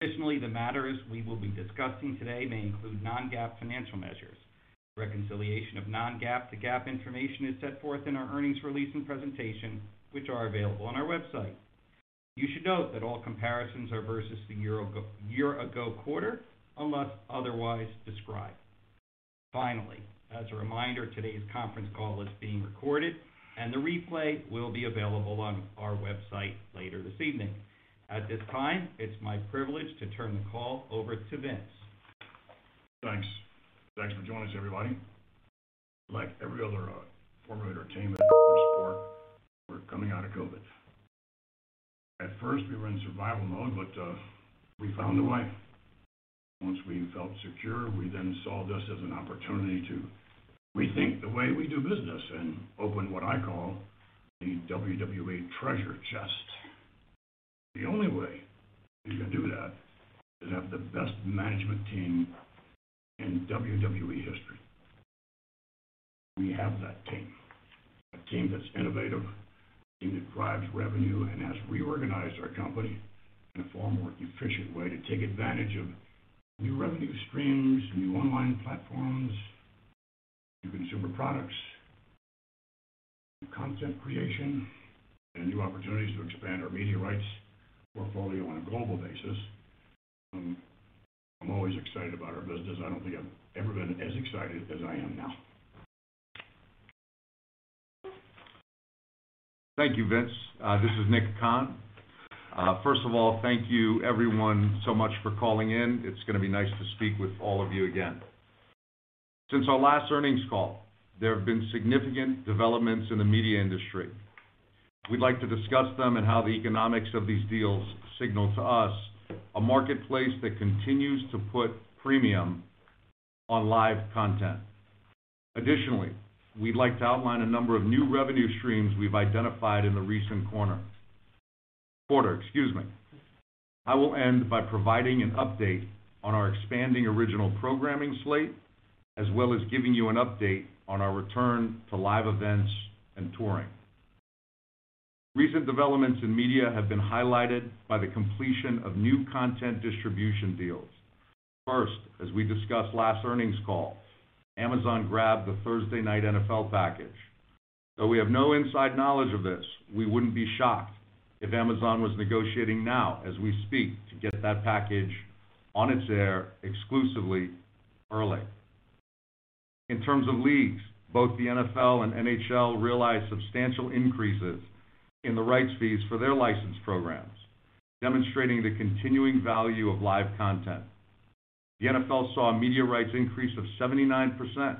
Additionally, the matters we will be discussing today may include non-GAAP financial measures. Reconciliation of non-GAAP to GAAP information is set forth in our earnings release and presentation, which are available on our website. You should note that all comparisons are versus the year-ago quarter, unless otherwise described. Finally, as a reminder, today's conference call is being recorded, and the replay will be available on our website later this evening. At this time, it's my privilege to turn the call over to Vince. Thanks. Thanks for joining us, everybody. Like every other uh, form of entertainment or sport, we're coming out of COVID. At first, we were in survival mode, but uh, we found a way. Once we felt secure, we then saw this as an opportunity to rethink the way we do business and open what I call the WWE treasure chest. The only way you can do that is have the best management team in WWE history. We have that team, a team that's innovative, a team that drives revenue and has reorganized our company in a far more efficient way to take advantage of new revenue streams, new online platforms, new consumer products, new content creation, and new opportunities to expand our media rights portfolio on a global basis. Um, I'm always excited about our business. I don't think I've ever been as excited as I am now. Thank you, Vince. Uh, this is Nick Khan. Uh, first of all, thank you everyone so much for calling in. It's gonna be nice to speak with all of you again. Since our last earnings call, there have been significant developments in the media industry. We'd like to discuss them and how the economics of these deals signal to us a marketplace that continues to put premium on live content. Additionally, we'd like to outline a number of new revenue streams we've identified in the recent quarter. Excuse me. I will end by providing an update on our expanding original programming slate, as well as giving you an update on our return to live events and touring. Recent developments in media have been highlighted by the completion of new content distribution deals. First, as we discussed last earnings call, Amazon grabbed the Thursday Night NFL package. Though we have no inside knowledge of this, we wouldn't be shocked if Amazon was negotiating now as we speak to get that package on its air exclusively early. In terms of leagues, both the NFL and NHL realized substantial increases in the rights fees for their licensed programs, demonstrating the continuing value of live content. The NFL saw a media rights increase of 79%,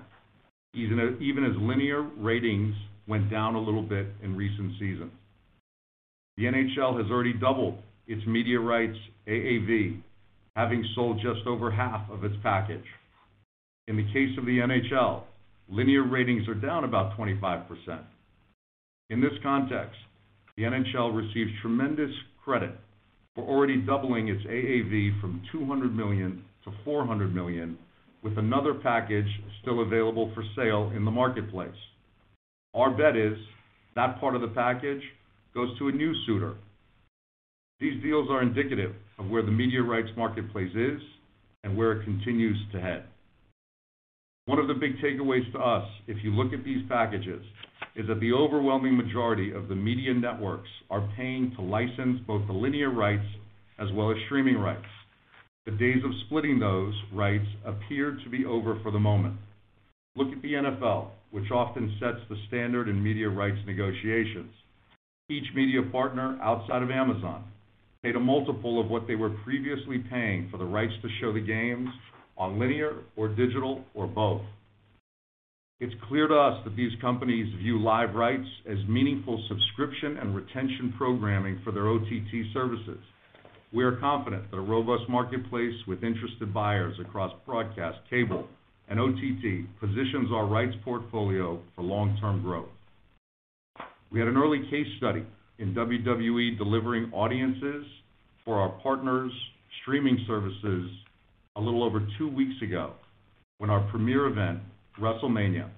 even as linear ratings went down a little bit in recent seasons. The NHL has already doubled its media rights AAV, having sold just over half of its package. In the case of the NHL, linear ratings are down about 25%. In this context, the NHL receives tremendous credit for already doubling its AAV from 200 million to 400 million, with another package still available for sale in the marketplace. Our bet is that part of the package goes to a new suitor. These deals are indicative of where the media rights marketplace is and where it continues to head. One of the big takeaways to us, if you look at these packages, is that the overwhelming majority of the media networks are paying to license both the linear rights as well as streaming rights. The days of splitting those rights appear to be over for the moment. Look at the NFL, which often sets the standard in media rights negotiations. Each media partner outside of Amazon paid a multiple of what they were previously paying for the rights to show the games on linear or digital or both. It's clear to us that these companies view live rights as meaningful subscription and retention programming for their OTT services. We are confident that a robust marketplace with interested buyers across broadcast, cable, and OTT positions our rights portfolio for long-term growth. We had an early case study in WWE delivering audiences for our partners' streaming services a little over two weeks ago when our premier event, WrestleMania,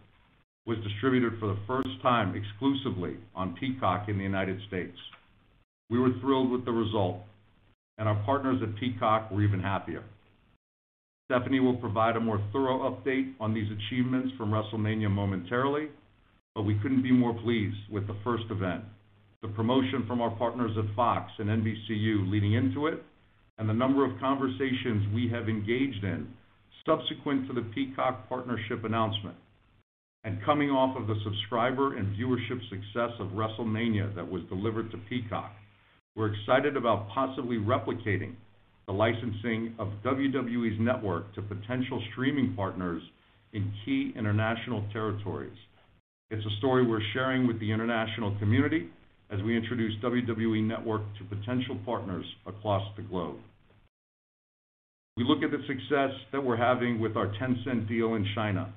was distributed for the first time exclusively on Peacock in the United States. We were thrilled with the result, and our partners at Peacock were even happier. Stephanie will provide a more thorough update on these achievements from WrestleMania momentarily, but we couldn't be more pleased with the first event, the promotion from our partners at Fox and NBCU leading into it, and the number of conversations we have engaged in subsequent to the Peacock partnership announcement. And coming off of the subscriber and viewership success of WrestleMania that was delivered to Peacock, we're excited about possibly replicating the licensing of WWE's network to potential streaming partners in key international territories. It's a story we're sharing with the international community as we introduce WWE Network to potential partners across the globe. We look at the success that we're having with our Tencent deal in China.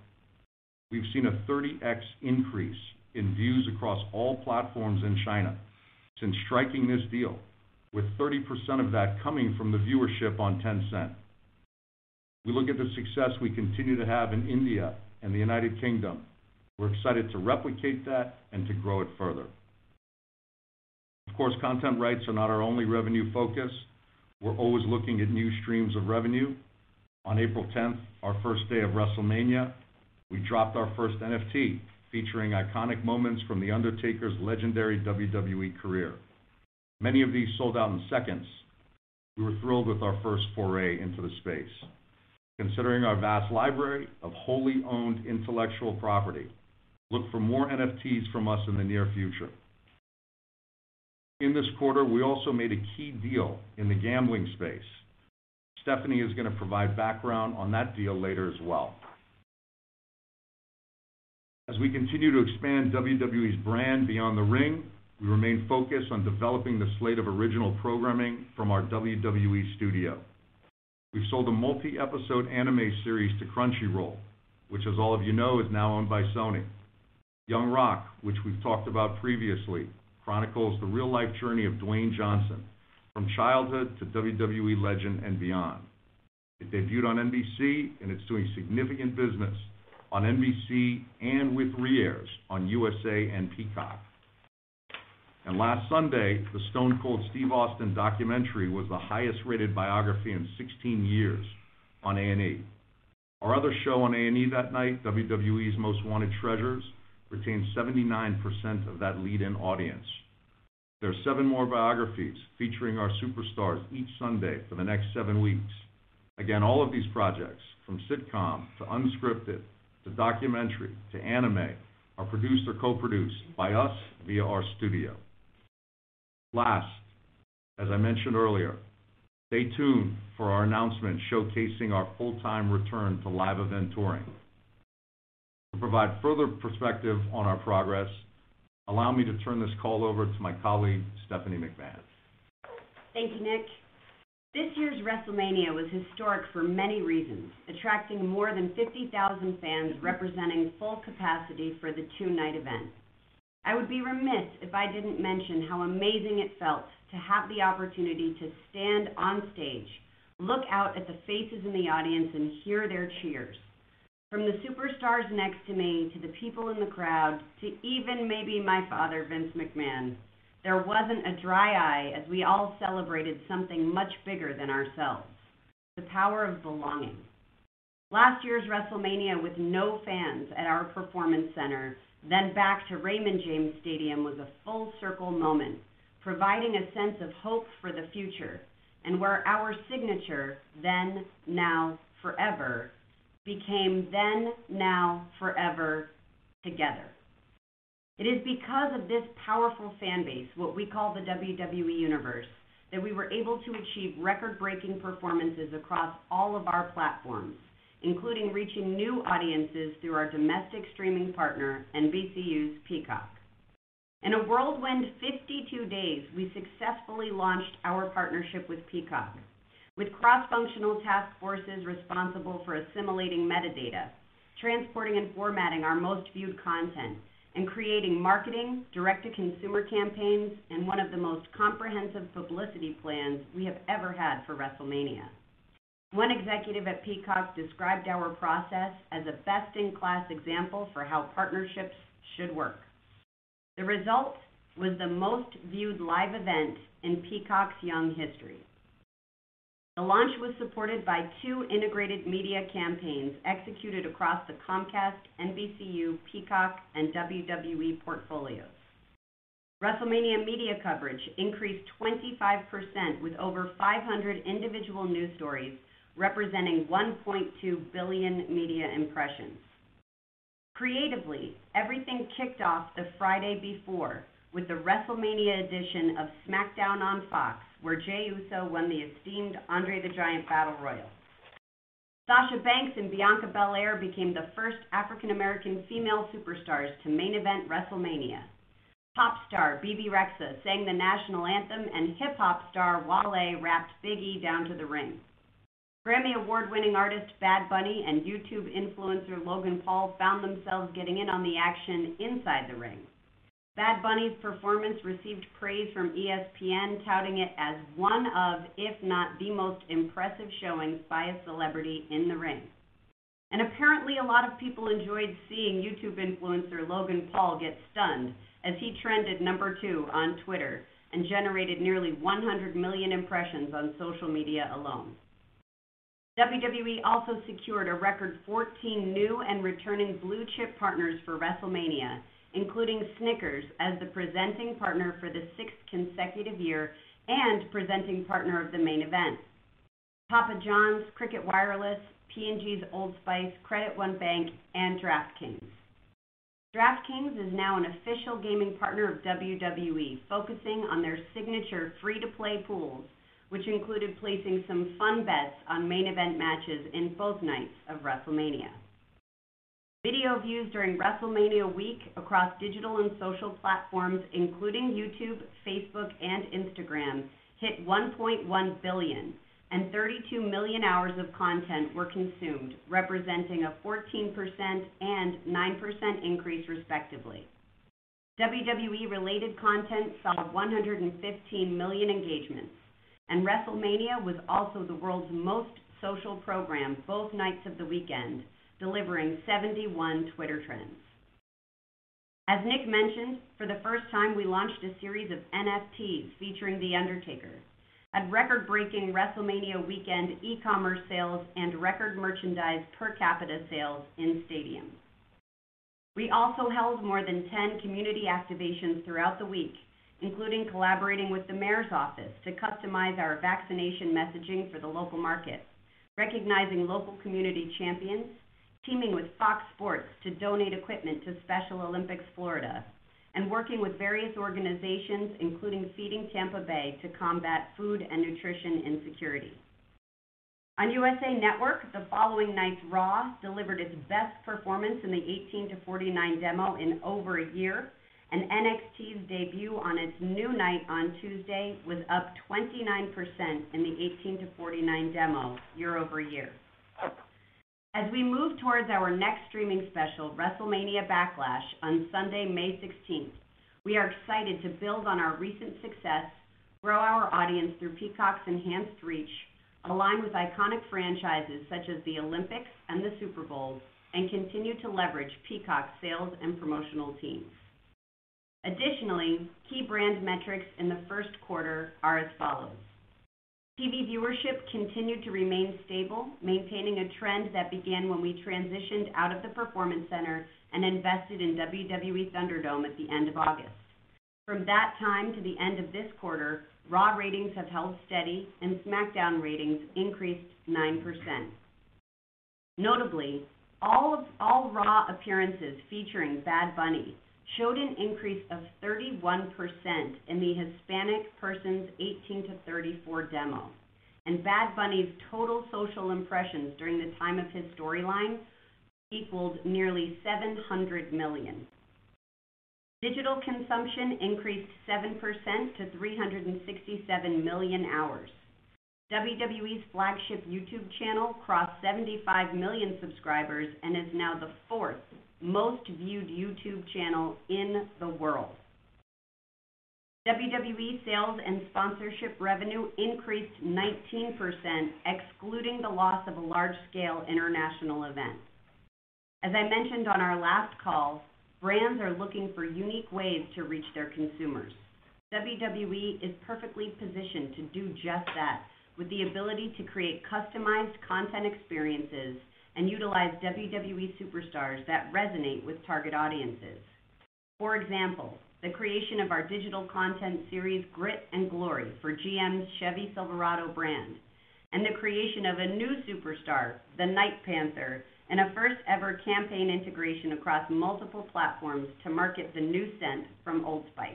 We've seen a 30x increase in views across all platforms in China since striking this deal, with 30% of that coming from the viewership on Tencent. We look at the success we continue to have in India and the United Kingdom. We're excited to replicate that and to grow it further. Of course, content rights are not our only revenue focus. We're always looking at new streams of revenue. On April 10th, our first day of WrestleMania, we dropped our first NFT featuring iconic moments from The Undertaker's legendary WWE career. Many of these sold out in seconds. We were thrilled with our first foray into the space. Considering our vast library of wholly owned intellectual property, look for more NFTs from us in the near future. In this quarter, we also made a key deal in the gambling space. Stephanie is gonna provide background on that deal later as well. As we continue to expand WWE's brand beyond the ring, we remain focused on developing the slate of original programming from our WWE studio. We've sold a multi-episode anime series to Crunchyroll, which as all of you know, is now owned by Sony. Young Rock, which we've talked about previously, chronicles the real-life journey of Dwayne Johnson from childhood to WWE legend and beyond. It debuted on NBC, and it's doing significant business on NBC and with re-airs on USA and Peacock. And last Sunday, the Stone Cold Steve Austin documentary was the highest-rated biography in 16 years on A&E. Our other show on A&E that night, WWE's Most Wanted Treasures, retained 79% of that lead-in audience. There are seven more biographies featuring our superstars each Sunday for the next seven weeks. Again, all of these projects, from sitcom to unscripted to documentary to anime, are produced or co-produced by us via our studio. Last, as I mentioned earlier, stay tuned for our announcement showcasing our full-time return to live event touring. To provide further perspective on our progress, allow me to turn this call over to my colleague, Stephanie McMahon. Thank you, Nick. This year's WrestleMania was historic for many reasons, attracting more than 50,000 fans representing full capacity for the two-night event. I would be remiss if I didn't mention how amazing it felt to have the opportunity to stand on stage, look out at the faces in the audience, and hear their cheers. From the superstars next to me, to the people in the crowd, to even maybe my father, Vince McMahon, there wasn't a dry eye as we all celebrated something much bigger than ourselves, the power of belonging. Last year's WrestleMania with no fans at our performance center, then back to Raymond James Stadium, was a full circle moment, providing a sense of hope for the future, and where our signature, then, now, forever, became then, now, forever, together. It is because of this powerful fan base, what we call the WWE Universe, that we were able to achieve record-breaking performances across all of our platforms, including reaching new audiences through our domestic streaming partner, NBCU's Peacock. In a whirlwind 52 days, we successfully launched our partnership with Peacock, with cross-functional task forces responsible for assimilating metadata, transporting and formatting our most viewed content, and creating marketing, direct-to-consumer campaigns, and one of the most comprehensive publicity plans we have ever had for WrestleMania. One executive at Peacock described our process as a best-in-class example for how partnerships should work. The result was the most viewed live event in Peacock's young history. The launch was supported by two integrated media campaigns executed across the Comcast, NBCU, Peacock, and WWE portfolios. WrestleMania media coverage increased 25% with over 500 individual news stories representing 1.2 billion media impressions. Creatively, everything kicked off the Friday before with the WrestleMania edition of SmackDown on Fox, where Jey Uso won the esteemed Andre the Giant Battle Royal. Sasha Banks and Bianca Belair became the first African American female superstars to main event WrestleMania. Pop star Bebe Rexha sang the national anthem, and hip hop star Wale rapped Big E down to the ring. Grammy Award winning artist Bad Bunny and YouTube influencer Logan Paul found themselves getting in on the action inside the ring. Bad Bunny's performance received praise from ESPN, touting it as one of, if not the most impressive showings by a celebrity in the ring. And apparently, a lot of people enjoyed seeing YouTube influencer Logan Paul get stunned as he trended number two on Twitter and generated nearly 100 million impressions on social media alone. WWE also secured a record 14 new and returning blue chip partners for WrestleMania, including Snickers as the presenting partner for the sixth consecutive year and presenting partner of the main event. Papa John's, Cricket Wireless, P&G's Old Spice, Credit One Bank, and DraftKings. DraftKings is now an official gaming partner of WWE, focusing on their signature free-to-play pools which included placing some fun bets on main event matches in both nights of WrestleMania. Video views during WrestleMania week across digital and social platforms, including YouTube, Facebook, and Instagram, hit 1.1 billion, and 32 million hours of content were consumed, representing a 14% and 9% increase respectively. WWE-related content saw 115 million engagements, and WrestleMania was also the world's most social program both nights of the weekend, delivering 71 Twitter trends. As Nick mentioned, for the first time we launched a series of NFTs featuring The Undertaker, had record-breaking WrestleMania weekend e-commerce sales and record merchandise per capita sales in stadiums. We also held more than 10 community activations throughout the week, including collaborating with the mayor's office to customize our vaccination messaging for the local market, recognizing local community champions, teaming with Fox Sports to donate equipment to Special Olympics Florida, and working with various organizations, including Feeding Tampa Bay, to combat food and nutrition insecurity. On USA Network, the following night's Raw delivered its best performance in the 18 to 49 demo in over a year, and NXT's debut on its new night on Tuesday was up 29% in the 18 to 49 demo year-over-year. As we move towards our next streaming special, WrestleMania Backlash, on Sunday, May 16th, we are excited to build on our recent success, grow our audience through Peacock's enhanced reach, align with iconic franchises such as the Olympics and the Super Bowl, and continue to leverage Peacock's sales and promotional teams. Additionally, key brand metrics in the first quarter are as follows. TV viewership continued to remain stable, maintaining a trend that began when we transitioned out of the Performance Center and invested in WWE ThunderDome at the end of August. From that time to the end of this quarter, Raw ratings have held steady, and SmackDown ratings increased 9%. Notably, all Raw appearances featuring Bad Bunny showed an increase of 31% in the Hispanic persons 18 to 34 demo, and Bad Bunny's total social impressions during the time of his storyline equaled nearly 700 million. Digital consumption increased 7% to 367 million hours. WWE's flagship YouTube channel crossed 75 million subscribers and is now the fourth most viewed YouTube channel in the world. WWE sales and sponsorship revenue increased 19%, excluding the loss of a large-scale international event. As I mentioned on our last call, brands are looking for unique ways to reach their consumers. WWE is perfectly positioned to do just that with the ability to create customized content experiences and utilize WWE superstars that resonate with target audiences. For example, the creation of our digital content series, Grit and Glory, for GM's Chevy Silverado brand, and the creation of a new superstar, the Night Panther, and a first-ever campaign integration across multiple platforms to market the new scent from Old Spice.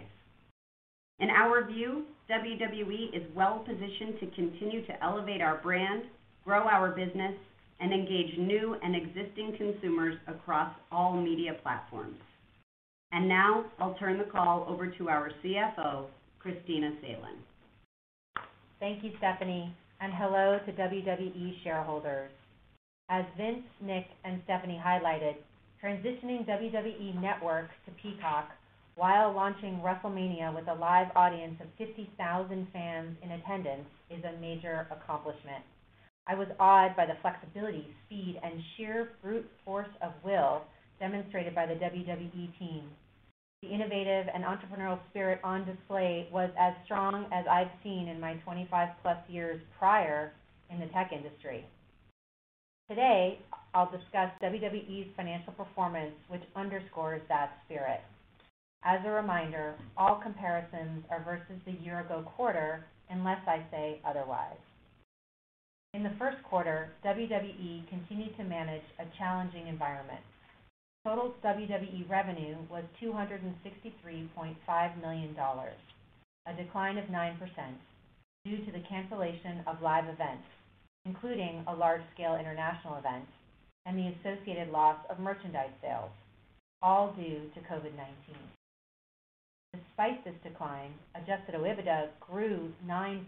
In our view, WWE is well-positioned to continue to elevate our brand, grow our business, and engage new and existing consumers across all media platforms. And now, I'll turn the call over to our CFO, Kristina Salen. Thank you, Stephanie, and hello to WWE shareholders. As Vince, Nick, and Stephanie highlighted, transitioning WWE Network to Peacock while launching WrestleMania with a live audience of 50,000 fans in attendance is a major accomplishment. I was awed by the flexibility, speed, and sheer brute force of will demonstrated by the WWE team. The innovative and entrepreneurial spirit on display was as strong as I've seen in my 25 plus years prior in the tech industry. Today, I'll discuss WWE's financial performance, which underscores that spirit. As a reminder, all comparisons are versus the year-ago quarter, unless I say otherwise. In the first quarter, WWE continued to manage a challenging environment. Total WWE revenue was $263.5 million, a decline of 9% due to the cancellation of live events, including a large-scale international event and the associated loss of merchandise sales, all due to COVID-19. Despite this decline, adjusted OIBDA grew 9%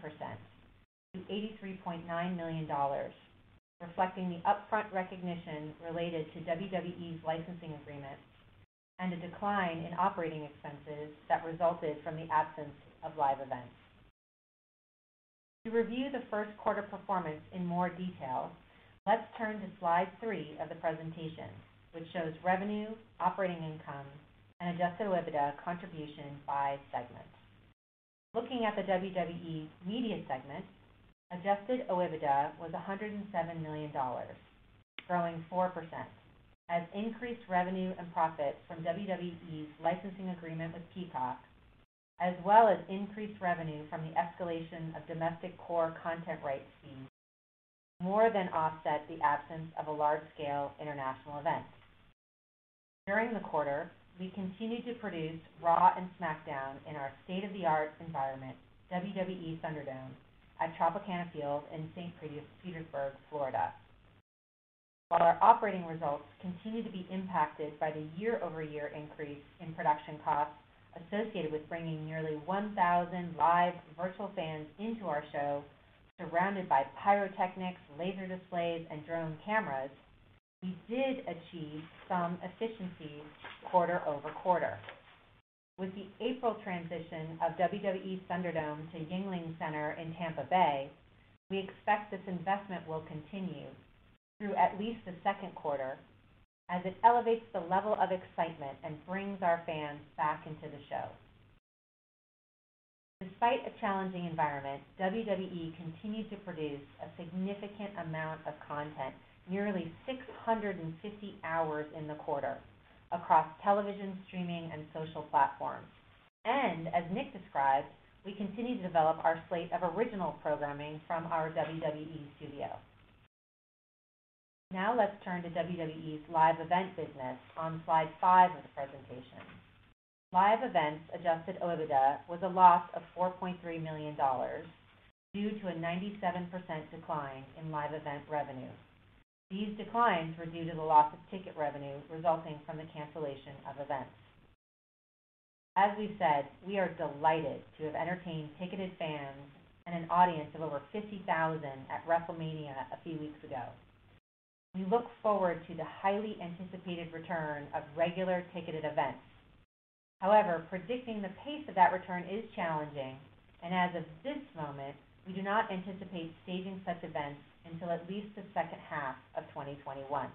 to $83.9 million, reflecting the upfront recognition related to WWE's licensing agreement and a decline in operating expenses that resulted from the absence of live events. To review the first quarter performance in more detail, let's turn to slide three of the presentation, which shows revenue, operating income, and adjusted OIBDA contribution by segment. Looking at the WWE Media segment, adjusted OIBDA was $107 million, growing 4%, as increased revenue and profit from WWE's licensing agreement with Peacock, as well as increased revenue from the escalation of domestic core content rights fees, more than offset the absence of a large-scale international event. During the quarter, we continued to produce Raw and SmackDown in our state-of-the-art environment, WWE ThunderDome, at Tropicana Field in St. Petersburg, Florida. While our operating results continue to be impacted by the year-over-year increase in production costs associated with bringing nearly 1,000 live virtual fans into our show, surrounded by pyrotechnics, laser displays, and drone cameras, we did achieve some efficiencies quarter-over-quarter. With the April transition of WWE ThunderDome to Yuengling Center in Tampa Bay, we expect this investment will continue through at least the second quarter as it elevates the level of excitement and brings our fans back into the show. Despite a challenging environment, WWE continued to produce a significant amount of content, nearly 650 hours in the quarter, across television, streaming, and social platforms. And as Nick described, we continue to develop our slate of original programming from our WWE studio. Now let's turn to WWE's live event business on slide five of the presentation. Live events adjusted OIBDA was a loss of $4.3 million due to a 97% decline in live event revenue. These declines were due to the loss of ticket revenue resulting from the cancellation of events. As we've said, we are delighted to have entertained ticketed fans and an audience of over 50,000 at WrestleMania a few weeks ago. We look forward to the highly anticipated return of regular ticketed events. However, predicting the pace of that return is challenging, and as of this moment, we do not anticipate staging such events until at least the second half of 2021.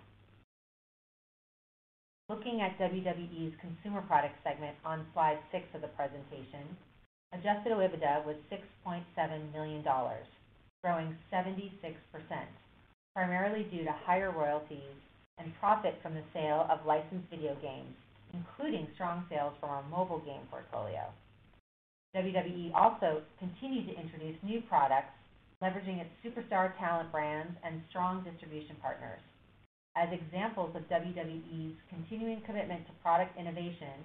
Looking at WWE's Consumer Products segment on slide six of the presentation, adjusted OIBDA was $6.7 million, growing 76%, primarily due to higher royalties and profit from the sale of licensed video games, including strong sales from our mobile game portfolio. WWE also continued to introduce new products, leveraging its superstar talent brands and strong distribution partners. As examples of WWE's continuing commitment to product innovation,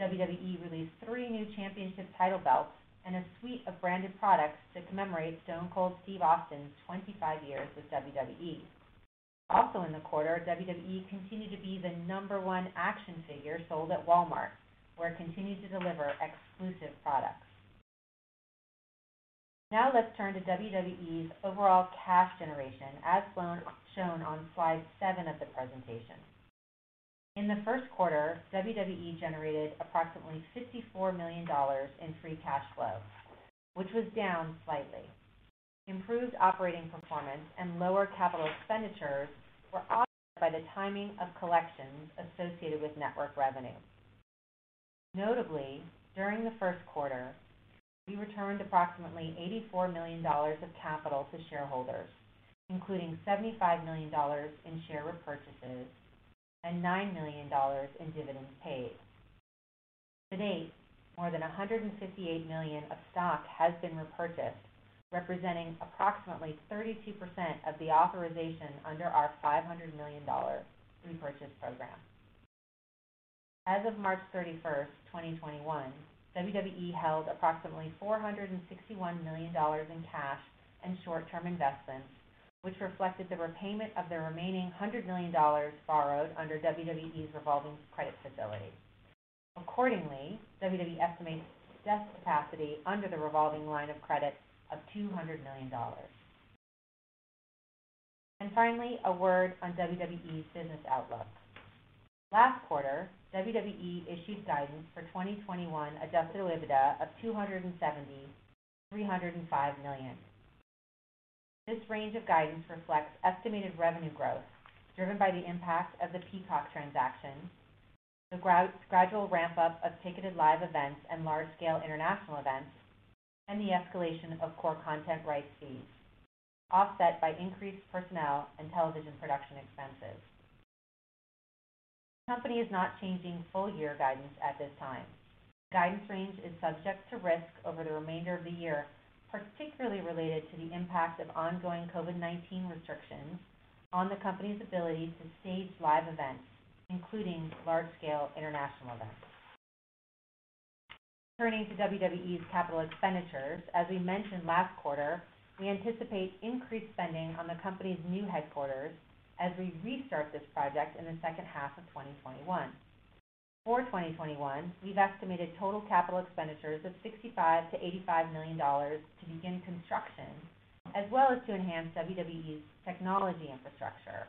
WWE released three new championship title belts and a suite of branded products to commemorate Stone Cold Steve Austin's 25 years with WWE. Also in the quarter, WWE continued to be the number one action figure sold at Walmart, where it continued to deliver exclusive products. Now let's turn to WWE's overall cash generation, as shown on slide seven of the presentation. In the first quarter, WWE generated approximately $54 million in free cash flow, which was down slightly. Improved operating performance and lower capital expenditures were offset by the timing of collections associated with network revenue. Notably, during the first quarter, we returned approximately $84 million of capital to shareholders, including $75 million in share repurchases and $9 million in dividends paid. To date, more than 158 million of stock has been repurchased, representing approximately 32% of the authorization under our $500 million repurchase program. As of March 31st, 2021, WWE held approximately $461 million in cash and short-term investments, which reflected the repayment of the remaining $100 million borrowed under WWE's revolving credit facility. Accordingly, WWE estimates debt capacity under the revolving line of credit of $200 million. And finally, a word on WWE's business outlook. Last quarter, WWE issued guidance for 2021 adjusted OIBDA of $270 million-$305 million. This range of guidance reflects estimated revenue growth driven by the impact of the Peacock transaction, the gradual ramp-up of ticketed live events and large-scale international events, and the escalation of core content rights fees, offset by increased personnel and television production expenses. The company is not changing full-year guidance at this time. Guidance range is subject to risk over the remainder of the year, particularly related to the impact of ongoing COVID-19 restrictions on the company's ability to stage live events, including large-scale international events. Turning to WWE's capital expenditures, as we mentioned last quarter, we anticipate increased spending on the company's new headquarters as we restart this project in the second half of 2021. For 2021, we've estimated total capital expenditures of $65 million-$85 million to begin construction, as well as to enhance WWE's technology infrastructure.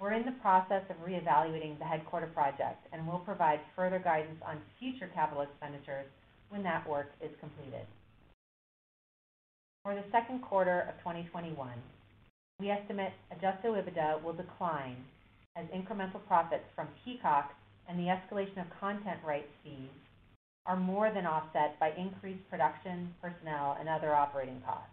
We're in the process of reevaluating the headquarter project, and we'll provide further guidance on future capital expenditures when that work is completed. For the second quarter of 2021, we estimate adjusted OIBDA will decline as incremental profits from Peacock and the escalation of content rights fees are more than offset by increased production, personnel, and other operating costs.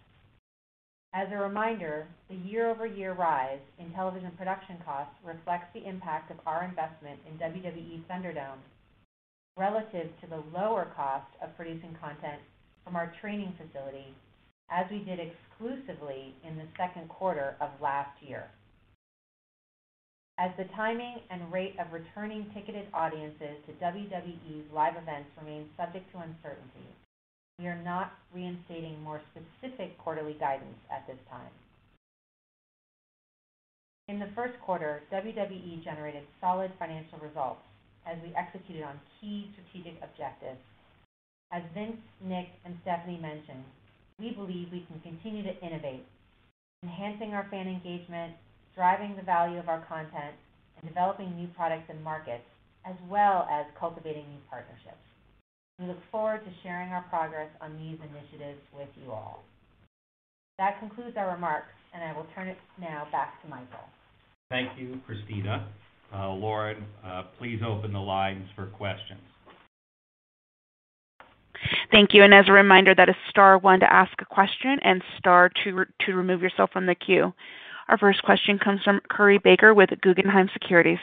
As a reminder, the year-over-year rise in television production costs reflects the impact of our investment in WWE ThunderDome relative to the lower cost of producing content from our training facility, as we did exclusively in the second quarter of last year. As the timing and rate of returning ticketed audiences to WWE's live events remains subject to uncertainty, we are not reinstating more specific quarterly guidance at this time. In the first quarter, WWE generated solid financial results as we executed on key strategic objectives. As Vince, Nick, and Stephanie mentioned, we believe we can continue to innovate, enhancing our fan engagement, driving the value of our content, and developing new products and markets, as well as cultivating new partnerships. We look forward to sharing our progress on these initiatives with you all. That concludes our remarks, and I will turn it now back to Michael. Thank you, Kristina. Uh, Lauren, uh, please open the lines for questions. Thank you. And as a reminder, that is star one to ask a question and star two to remove yourself from the queue. Our first question comes from Curry Baker with Guggenheim Securities.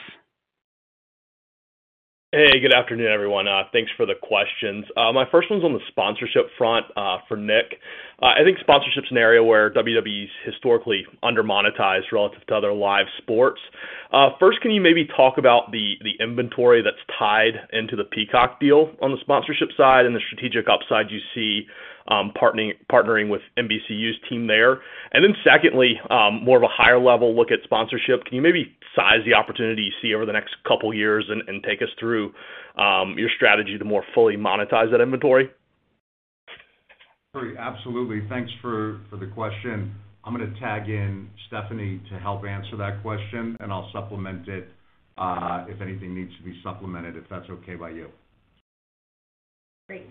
Hey, good afternoon, everyone. Uh, thanks for the questions. Uh, my first one's on the sponsorship front, uh, for Nick. I think sponsorship's an area where WWE's historically under-monetized relative to other live sports. First, can you maybe talk about the inventory that's tied into the Peacock deal on the sponsorship side and the strategic upside you see, Um, partnering partnering with NBCU's team there? And then secondly, um, more of a higher level look at sponsorship. Can you maybe size the opportunity you see over the next couple years and and take us through um, your strategy to more fully monetize that inventory? Curry, absolutely. Thanks for the question. I'm gonna tag in Stephanie to help answer that question, and I'll supplement it uh, if anything needs to be supplemented, if that's okay by you. Great.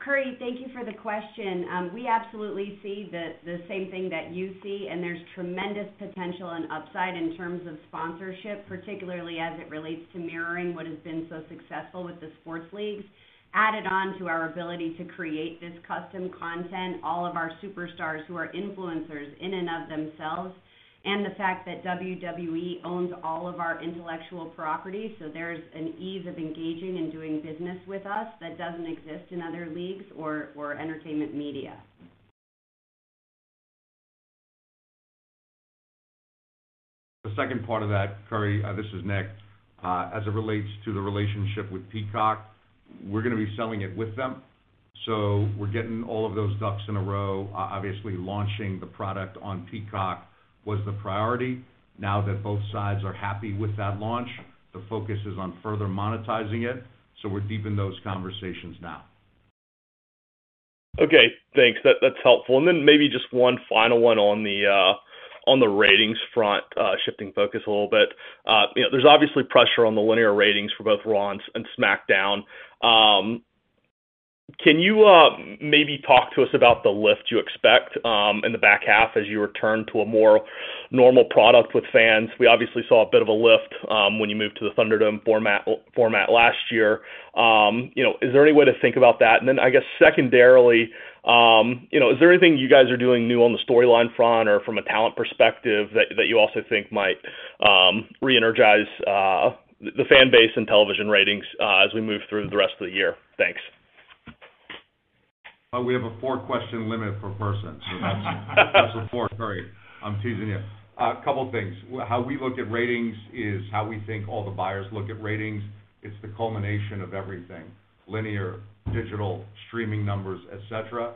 Curry, thank you for the question. Um, we absolutely see the same thing that you see, and there's tremendous potential and upside in terms of sponsorship, particularly as it relates to mirroring what has been so successful with the sports leagues. Added on to our ability to create this custom content, all of our superstars who are influencers in and of themselves, and the fact that WWE owns all of our intellectual property, so there's an ease of engaging and doing business with us that doesn't exist in other leagues or or entertainment media. The second part of that, Curry, uh, this is Nick. Uh, As it relates to the relationship with Peacock, we're gonna be selling it with them. So we're getting all of those ducks in a row. uh, Obviously, launching the product on Peacock was the priority. Now that both sides are happy with that launch, the focus is on further monetizing it, so we're deep in those conversations now. Okay, thanks. That's helpful. And then maybe just one final one on the uh, ratings front, uh, shifting focus a little bit. Uh, you know, there's obviously pressure on the linear ratings for both Raw and SmackDown. Um, Can you uh, maybe talk to us about the lift you expect um, in the back half as you return to a more normal product with fans? We obviously saw a bit of a lift um, when you moved to the Thunderdome format last year. Um, you know, is there any way to think about that? And then I guess secondarily, you know, is there anything you guys are doing new on the storyline front or from a talent perspective that you also think might re-energize uh, the fan base and television ratings uh, as we move through the rest of the year? Thanks. We have a four-question limit per person. That's the four, Sorry, I'm teasing you. A couple things. How we look at ratings is how we think all the buyers look at ratings. It's the culmination of everything, linear, digital, streaming numbers, et cetera.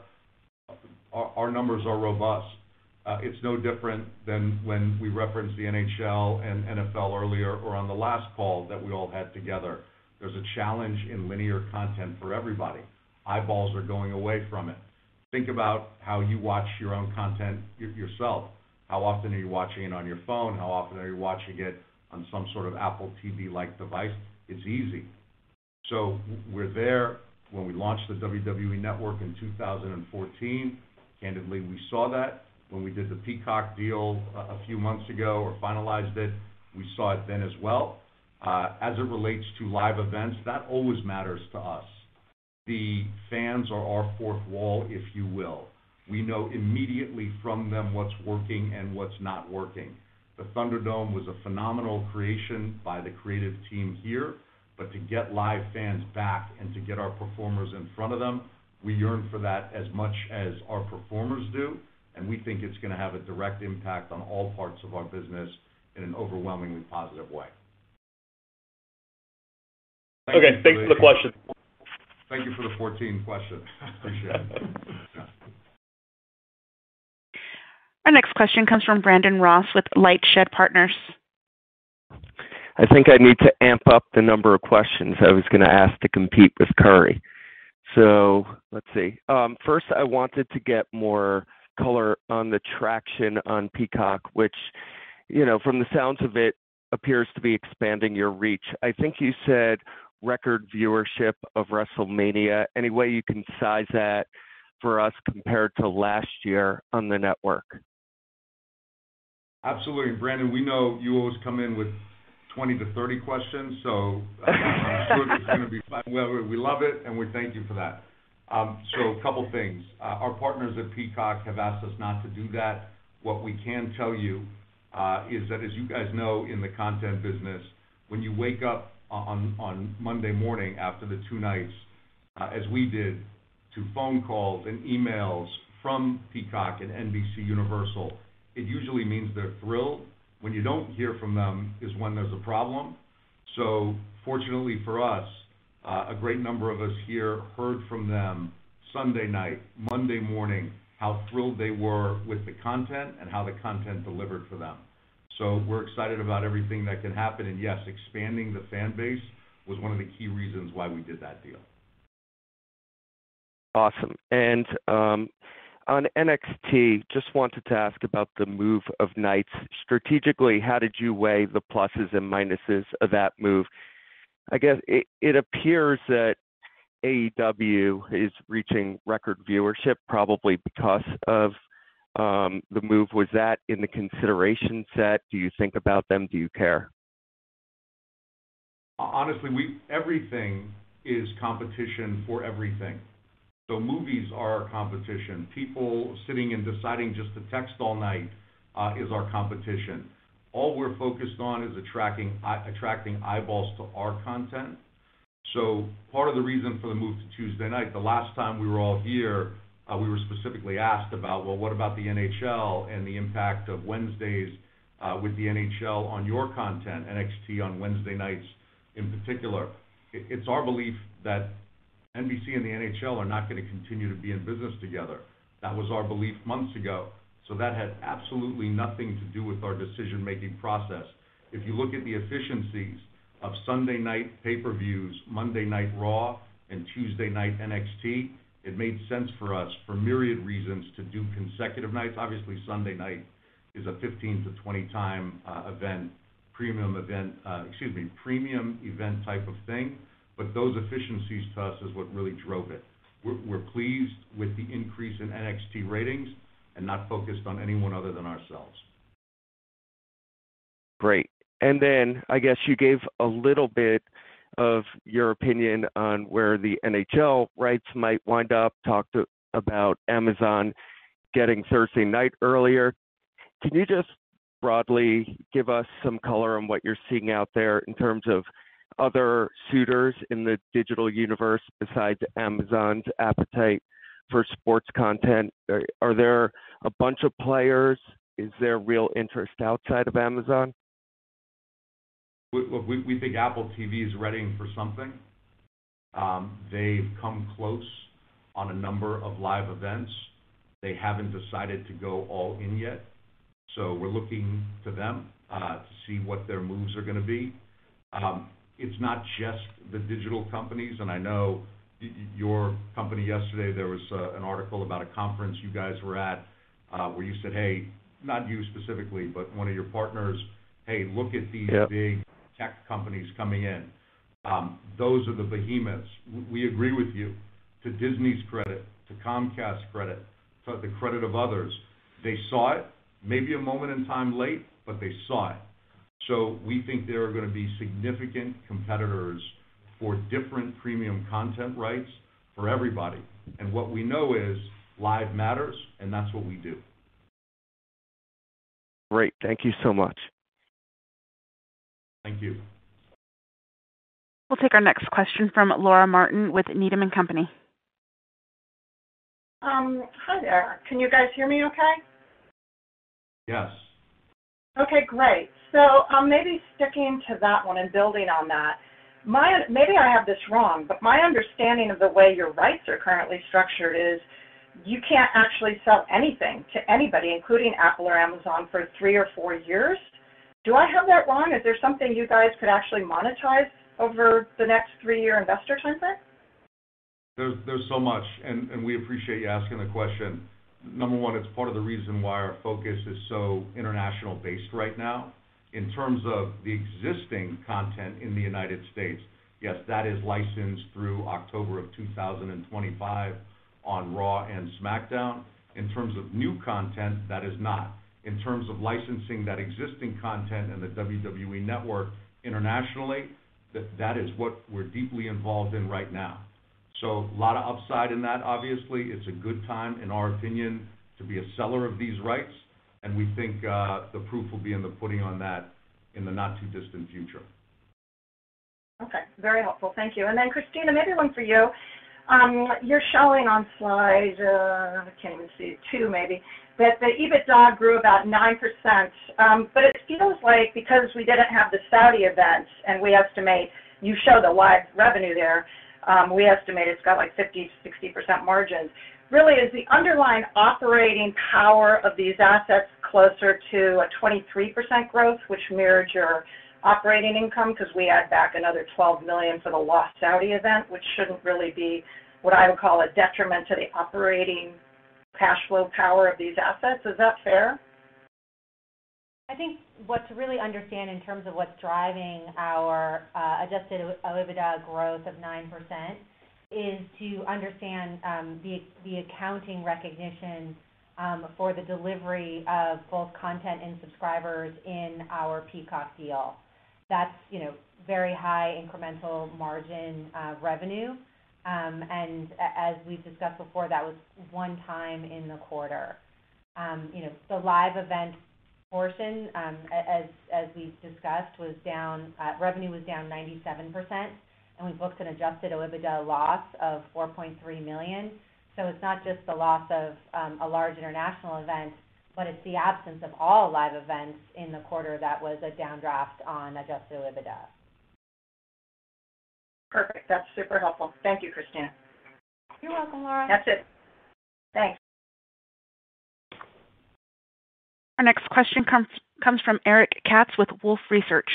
Our numbers are robust. Uh, it's no different than when we referenced the NHL and NFL earlier or on the last call that we all had together. There's a challenge in linear content for everybody. Eyeballs are going away from it. Think about how you watch your own content yourself. How often are you watching it on your phone? How often are you watching it on some sort of Apple TV-like device? It's easy. So we're there. When we launched the WWE Network in 2014, candidly, we saw that. When we did the Peacock deal uh, a few months ago or finalized it, we saw it then as well. Uh, as it relates to live events, that always matters to us. The fans are our fourth wall, if you will. We know immediately from them what's working and what's not working. The Thunderdome was a phenomenal creation by the creative team here, but to get live fans back and to get our performers in front of them, we yearn for that as much as our performers do, and we think it's gonna have a direct impact on all parts of our business in an overwhelmingly positive way. Okay. Thanks for the question. Thank you for the 14 questions. Appreciate it. Our next question comes from Brandon Ross with LightShed Partners. I think I need to amp up the number of questions I was gonna ask to compete with Curry. So let's see. Um, first, I wanted to get more color on the traction on Peacock, which, you know, from the sounds of it, appears to be expanding your reach. I think you said record viewership of WrestleMania. Any way you can size that for us compared to last year on the network? Absolutely. Brandon, we know you always come in with twenty to thirty questions, so I'm sure it's gonna be fun. Well, we love it, and we thank you for that. Um, so a couple things. Uh, our partners at Peacock have asked us not to do that. What we can tell you uh, is that, as you guys know, in the content business, when you wake up on, on Monday morning after the two nights, uh, as we did, to phone calls and emails from Peacock and NBC Universal, it usually means they're thrilled. When you don't hear from them is when there's a problem. So fortunately for us, uh, a great number of us here heard from them Sunday night, Monday morning, how thrilled they were with the content and how the content delivered for them. So we're excited about everything that can happen, and yes, expanding the fan base was one of the key reasons why we did that deal. Awesome. And um, on NXT, just wanted to ask about the move of nights. Strategically, how did you weigh the pluses and minuses of that move? I guess it, it appears that AEW is reaching record viewership probably because of the move. Was that in the consideration set? Do you think about them? Do you care? Honestly, we everything is competition for everything. So movies are our competition. People sitting and deciding just to text all night uh, is our competition. All we're focused on is attracting attracting eyeballs to our content. So part of the reason for the move to Tuesday night, the last time we were all here, we were specifically asked about, well, what about the NHL and the impact of Wednesdays uh, with the NHL on your content, NXT on Wednesday nights in particular. It's our belief that NBC and the NHL are not going to continue to be in business together. That was our belief months ago. So that had absolutely nothing to do with our decision-making process. If you look at the efficiencies of Sunday night pay-per-views, Monday night Raw, and Tuesday night NXT, it made sense for us, for myriad reasons, to do consecutive nights. Obviously, Sunday night is a 15 to 20 time uh, event, premium event, uh, excuse me, premium event type of thing but those efficiencies to us is what really drove it. We're pleased with the increase in NXT ratings and not focused on anyone other than ourselves. Great. And then I guess you gave a little bit of your opinion on where the NHL rights might wind up, talked about Amazon getting Thursday night earlier. Can you just broadly give us some color on what you're seeing out there in terms of other suitors in the digital universe besides Amazon's appetite for sports content? Are, are there a bunch of players? Is there real interest outside of Amazon? Look, we, we think Apple TV is readying for something. Um, they've come close on a number of live events. They haven't decided to go all in yet. So we're looking to them uh, to see what their moves are going to be. Um, it's not just the digital companies, and I know your company yesterday, there was uh, an article about a conference you guys were at, uh, where you said, "Hey," not you specifically, but one of your partners, "Hey, look at these big tech companies coming in." Um, those are the behemoths. We agree with you. To Disney's credit, to Comcast's credit, to the credit of others, they saw it, maybe a moment in time late, but they saw it. So we think there are gonna be significant competitors for different premium content rights for everybody. And what we know is live matters, and that's what we do. Great. Thank you so much. Thank you. We'll take our next question from Laura Martin with Needham & Company. Um, hi there. Can you guys hear me okay? Yes. Okay, great. So um, maybe sticking to that one and building on that. My maybe I have this wrong, but my understanding of the way your rights are currently structured is you can't actually sell anything to anybody, including Apple or Amazon, for three or four years. Do I have that wrong? Is there something you guys could actually monetize over the next three-year investor timeframe? There's there's so much, and, and we appreciate you asking the question number one, it's part of the reason why our focus is so international based right now. In terms of the existing content in the United States, yes, that is licensed through October of 2025 on Raw and SmackDown. In terms of new content, that is not. In terms of licensing that existing content and the WWE Network internationally, that, is what we're deeply involved in right now. So a lot of upside in that, obviously. It's a good time, in our opinion, to be a seller of these rights, and we think uh, the proof will be in the pudding on that in the not-too-distant future. Okay, very helpful. Thank you. And then, Christina, maybe one for you. Um, you're showing on slide, uh, I can't even see, two maybe, that the EBITDA grew about 9%. Um, but it feels like because we didn't have the Saudi event, and we estimate, you show the live revenue there, um, we estimate it's got, like, 50%-60% margins. Really, is the underlying operating power of these assets closer to a 23% growth, which mirrored your operating income? Because we add back another 12 million for the lost Saudi event, which shouldn't really be what I would call a detriment to the operating cash flow power of these assets. Is that fair? I think what to really understand in terms of what's driving our uh, adjusted OIBDA growth of 9% is to understand um, the accounting recognition um, for the delivery of both content and subscribers in our Peacock deal. That's, you know, very high incremental margin uh, revenue. Um, and as we've discussed before, that was one time in the quarter. Um, you know, the live event portion, um, as as we've discussed, was down, uh, revenue was down 97%, and we booked an adjusted OIBDA loss of 4.3 million. So it's not just the loss of um, a large international event, but it's the absence of all live events in the quarter that was a downdraft on adjusted OIBDA. Perfect. That's super helpful. Thank you, Christina. You're welcome, Laura. That's it. Thanks. Our next question comes from Eric Katz with Wolfe Research.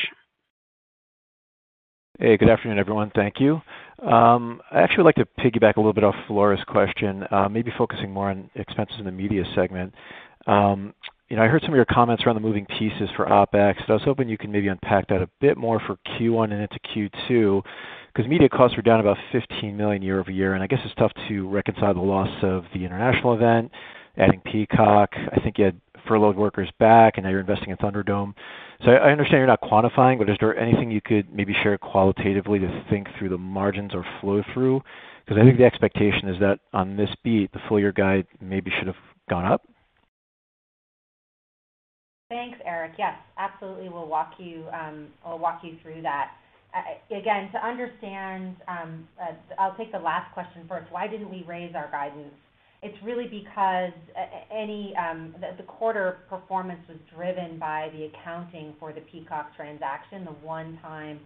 Hey, good afternoon, everyone. Thank you. Um, I actually would like to piggyback a little bit off Laura's question, uh, maybe focusing more on expenses in the media segment. Um, you know, I heard some of your comments around the moving pieces for OpEx, so I was hoping you could maybe unpack that a bit more for Q1 and into Q2, because media costs were down about 15 million year-over-year, and I guess it's tough to reconcile the loss of the international event, adding Peacock. I think you had furloughed workers back, and now you're investing in Thunderdome. So I understand you're not quantifying, but is there anything you could maybe share qualitatively to think through the margins or flow through? Because I think the expectation is that on this beat, the full year guide maybe should have gone up. Thanks, Eric. Yes, absolutely. We'll walk you, um, you through that. Again, to understand, um, uh, I'll take the last question first. Why didn't we raise our guidance? It's really because any um, the quarter performance was driven by the accounting for the Peacock transaction, the one-time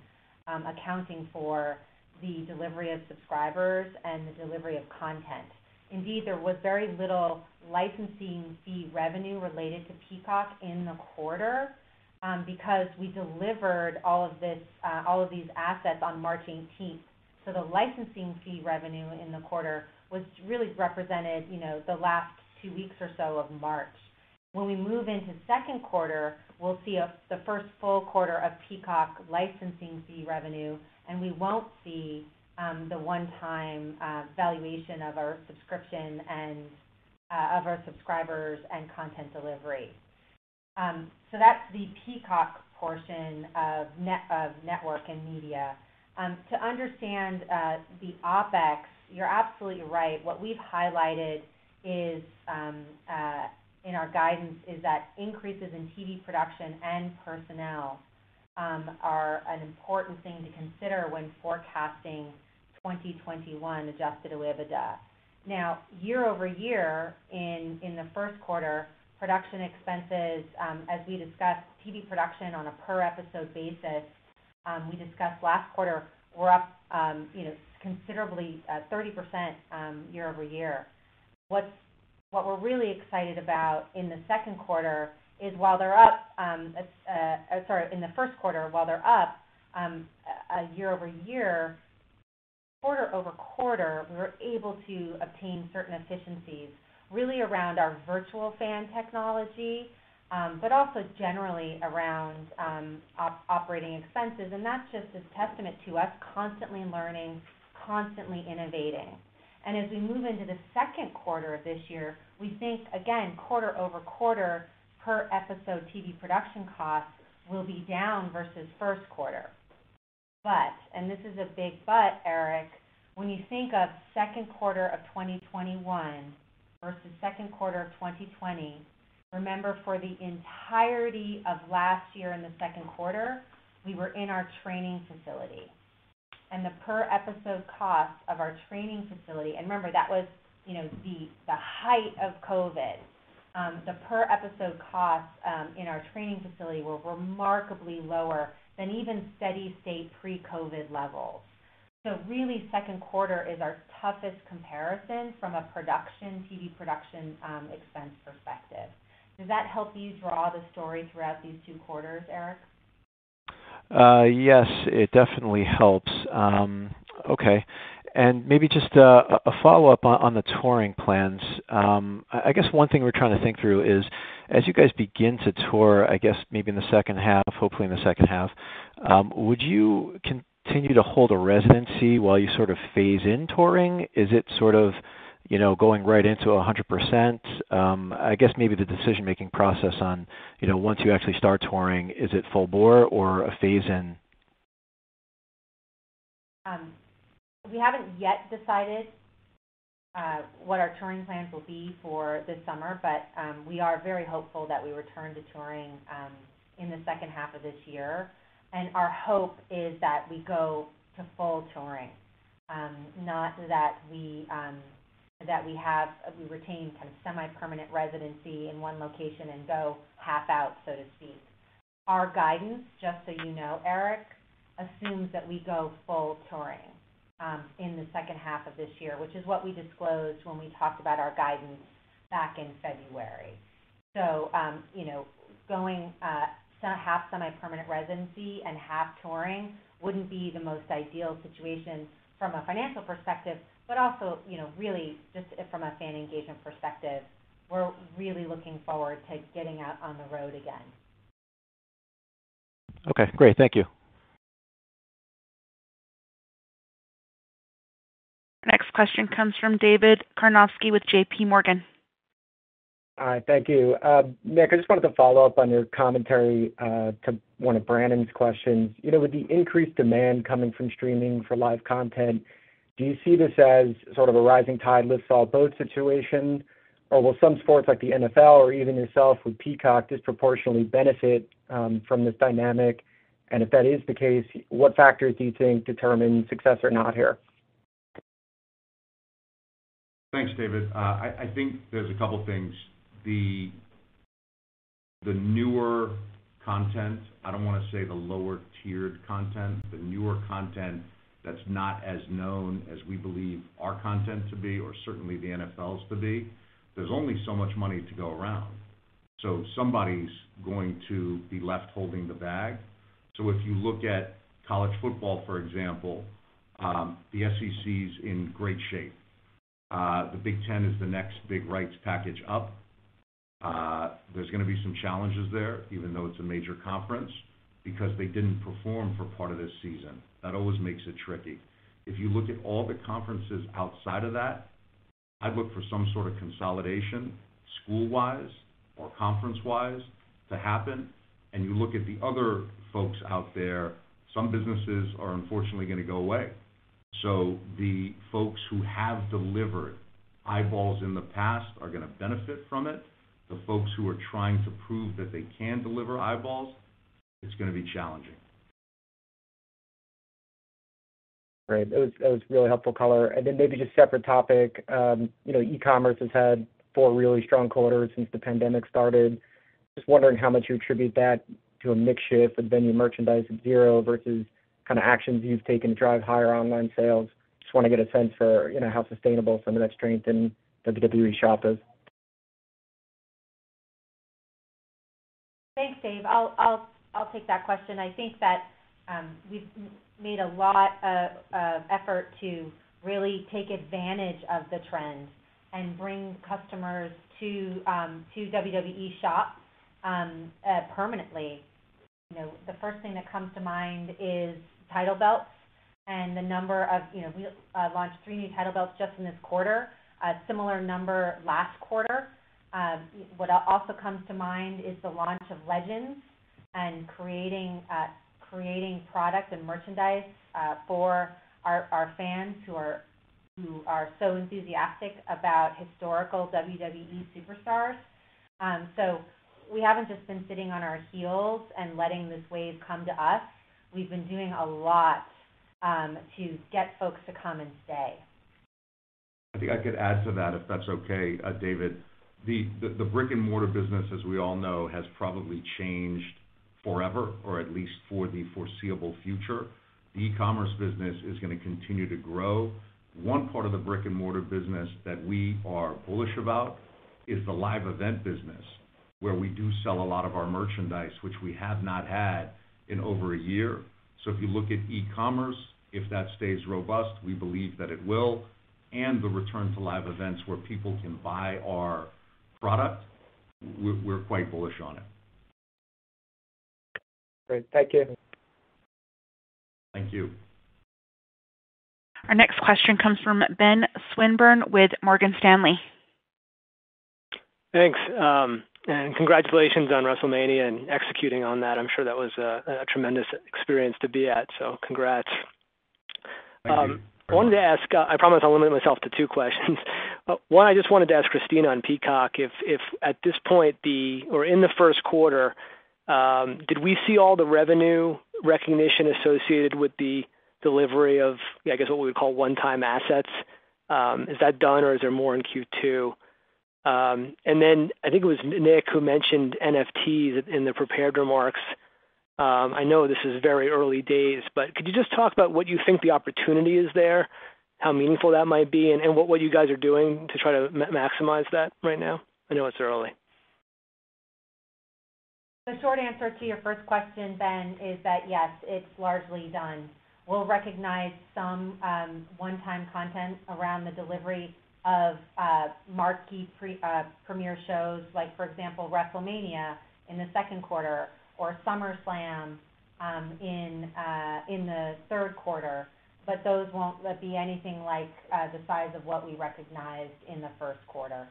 um, accounting for the delivery of subscribers and the delivery of content. Indeed, there was very little licensing fee revenue related to Peacock in the quarter, Um, because we delivered all of this, uh, all of these assets on March eighteenth. So the licensing fee revenue in the quarter was really represented, you know, the last two weeks or so of March. When we move into second quarter, we'll see the first full quarter of Peacock licensing fee revenue, and we won't see um, the one-time uh, valuation of our subscription and uh, of our subscribers and content delivery. Um, so that's the Peacock portion of network and media. Um, to understand uh, the OpEx, you're absolutely right. What we've highlighted is um, uh, in our guidance is that increases in TV production and personnel are an important thing to consider when forecasting 2021 adjusted OIBDA. Now, year-over-year, in, in the first quarter, production expenses, um, as we discussed, TV production on a per episode basis, um, we discussed last quarter, were up, um, you know, considerably, uh, 30%, year-over-year. What we're really excited about in the second quarter is while they're up, uh, uh, sorry, in the first quarter, while they're up, a year-over-year, quarter-over-quarter, we were able to obtain certain efficiencies, really around our virtual fan technology, um, but also generally around um, operating expenses. And that's just a testament to us constantly learning, constantly innovating. And as we move into the second quarter of this year, we think, again, quarter-over-quarter, per episode TV production costs will be down versus first quarter. But, and this is a big but, Eric, when you think of second quarter of 2021 versus second quarter of 2020, remember for the entirety of last year in the second quarter, we were in our training facility. And the per episode cost of our training facility, and remember, that was, you know, the height of COVID. Um, the per episode costs um, in our training facility were remarkably lower than even steady state pre-COVID levels. So really, second quarter is our toughest comparison from a production, TV production, um, expense perspective. Does that help you draw the story throughout these two quarters, Eric? Uh, yes, it definitely helps. Um, okay. And maybe just uh, a follow-up on the touring plans. Um, I guess one thing we're trying to think through is, as you guys begin to tour, I guess maybe in the second half, hopefully in the second half, would you continue to hold a residency while you sort of phase in touring? Is it sort of, you know, going right into 100%? Um, I guess maybe the decision-making process on, you know, once you actually start touring, is it full bore or a phase in? Um, we haven't yet decided uh, what our touring plans will be for this summer, but um, we are very hopeful that we return to touring in the second half of this year. And our hope is that we go to full touring, um, not that we um, that we have we retain kind of semi-permanent residency in one location and go half out, so to speak. Our guidance, just so you know, Eric, assumes that we go full touring um, in the second half of this year, which is what we disclosed when we talked about our guidance back in February. So, you know, going uh, half semi-permanent residency and half touring wouldn't be the most ideal situation from a financial perspective, but also, you know, really just from a fan engagement perspective, we're really looking forward to getting out on the road again. Okay, great. Thank you. Next question comes from David Karnovsky with JP Morgan. Hi, thank you. Uh, Nick, I just wanted to follow up on your commentary uh, to one of Brandon's questions. You know, with the increased demand coming from streaming for live content, do you see this as sort of a rising tide lifts all boats situation? Or will some sports, like the NFL or even yourself with Peacock, disproportionately benefit um, from this dynamic? And if that is the case, what factors do you think determine success or not here? Thanks, David. Uh, I think there's a couple things. The newer content, I don't wanna say the lower-tiered content, the newer content that's not as known as we believe our content to be, or certainly the NFL's to be, there's only so much money to go around. So somebody's going to be left holding the bag. So if you look at college football, for example, um, the SEC's in great shape. Uh, the Big Ten is the next big rights package up. Uh, there's gonna be some challenges there, even though it's a major conference, because they didn't perform for part of this season. That always makes it tricky. If you look at all the conferences outside of that, I'd look for some sort of consolidation, school-wise or conference-wise, to happen. And you look at the other folks out there, some businesses are unfortunately gonna go away. So the folks who have delivered eyeballs in the past are gonna benefit from it. The folks who are trying to prove that they can deliver eyeballs, it's gonna be challenging. Great. That was, really helpful color. And then maybe just separate topic, um, you know, e-commerce has had four really strong quarters since the pandemic started. Just wondering how much you attribute that to a mix shift with venue merchandise at zero versus kind of actions you've taken to drive higher online sales. Just wanna get a sense for, you know, how sustainable some of that strength in WWE Shop is. Dave. I'll I'll I'll take that question. I think that um, we've made a lot of effort to really take advantage of the trend and bring customers to um, to WWE Shop um, uh, permanently. You know, the first thing that comes to mind is title belts and the number of... You know, we uh, launched three new title belts just in this quarter, a similar number last quarter. What also comes to mind is the launch of Legends and creating creating product and merchandise for our fans who are who are so enthusiastic about historical WWE superstars. Um, so we haven't just been sitting on our heels and letting this wave come to us. We've been doing a lot um, to get folks to come and stay. I think I could add to that, if that's okay, uh, David. The brick-and-mortar business, as we all know, has probably changed forever, or at least for the foreseeable future. The e-commerce business is gonna continue to grow. One part of the brick-and-mortar business that we are bullish about is the live event business, where we do sell a lot of our merchandise, which we have not had in over a year. So if you look at e-commerce, if that stays robust, we believe that it will, and the return to live events where people can buy our product, we're quite bullish on it. Great. Thank you. Thank you. Our next question comes from Ben Swinburne with Morgan Stanley. Thanks, um, and congratulations on WrestleMania and executing on that. I'm sure that was a, a tremendous experience to be at, so congrats. Thank you. I wanted to ask, uh, I promise I'll limit myself to two questions. Uh, one, I just wanted to ask Christina on Peacock if, if at this point the, or in the first quarter, um, did we see all the revenue recognition associated with the delivery of, I guess, what we would call one-time assets? Um, is that done, or is there more in Q2? Um, and then I think it was Nick who mentioned NFTs in the prepared remarks. I know this is very early days, but could you just talk about what you think the opportunity is there, how meaningful that might be, and what you guys are doing to try to maximize that right now? I know it's early. The short answer to your first question, Ben, is that yes, it's largely done. We'll recognize some um, one-time content around the delivery of uh, marquee uh, premier shows, like, for example, WrestleMania in the second quarter or SummerSlam um, in uh, the third quarter. But those won't be anything like the size of what we recognized in the first quarter.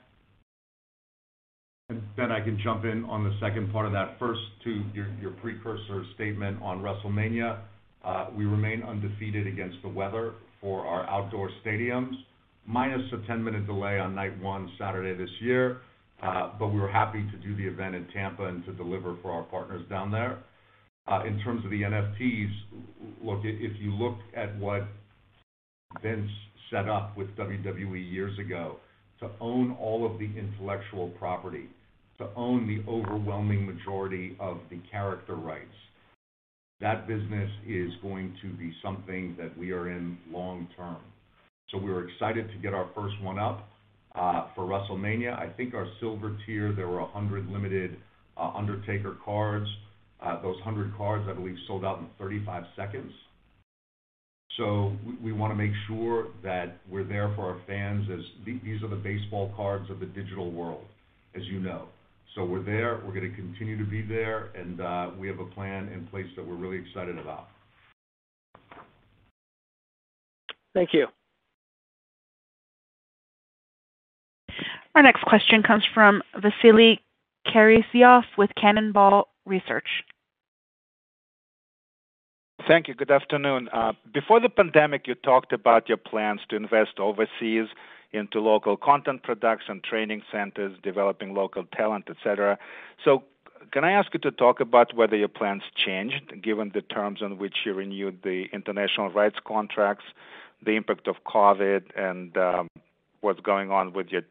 Ben, I can jump in on the second part of that. First, to your precursor statement on WrestleMania, uh, we remain undefeated against the weather for our outdoor stadiums, minus a 10-minute delay on night one, Saturday this year. Uh, but we were happy to do the event in Tampa and to deliver for our partners down there. Uh, in terms of the NFTs, look, if you look at what Vince set up with WWE years ago, to own all of the intellectual property, to own the overwhelming majority of the character rights. That business is going to be something that we are in long term. So we're excited to get our first one up for WrestleMania. I think our silver tier, there were 100 limited uh, Undertaker cards. Uh, those 100 cards, I believe, sold out in 35 seconds. So we, to make sure that we're there for our fans as these are the baseball cards of the digital world, as you know. So we're there. We're going to continue to be there, and uh, we have a plan in place that we're really excited about. Thank you. Our next question comes from Vasily Karasyov with Cannonball Research. Thank you. Good afternoon. Uh, before the pandemic, you talked about your plans to invest overseas into local content production, training centers, developing local talent, et cetera. So can I ask you to talk about whether your plans changed, given the terms on which you renewed the international rights contracts, the impact of COVID, and um, what's going on with your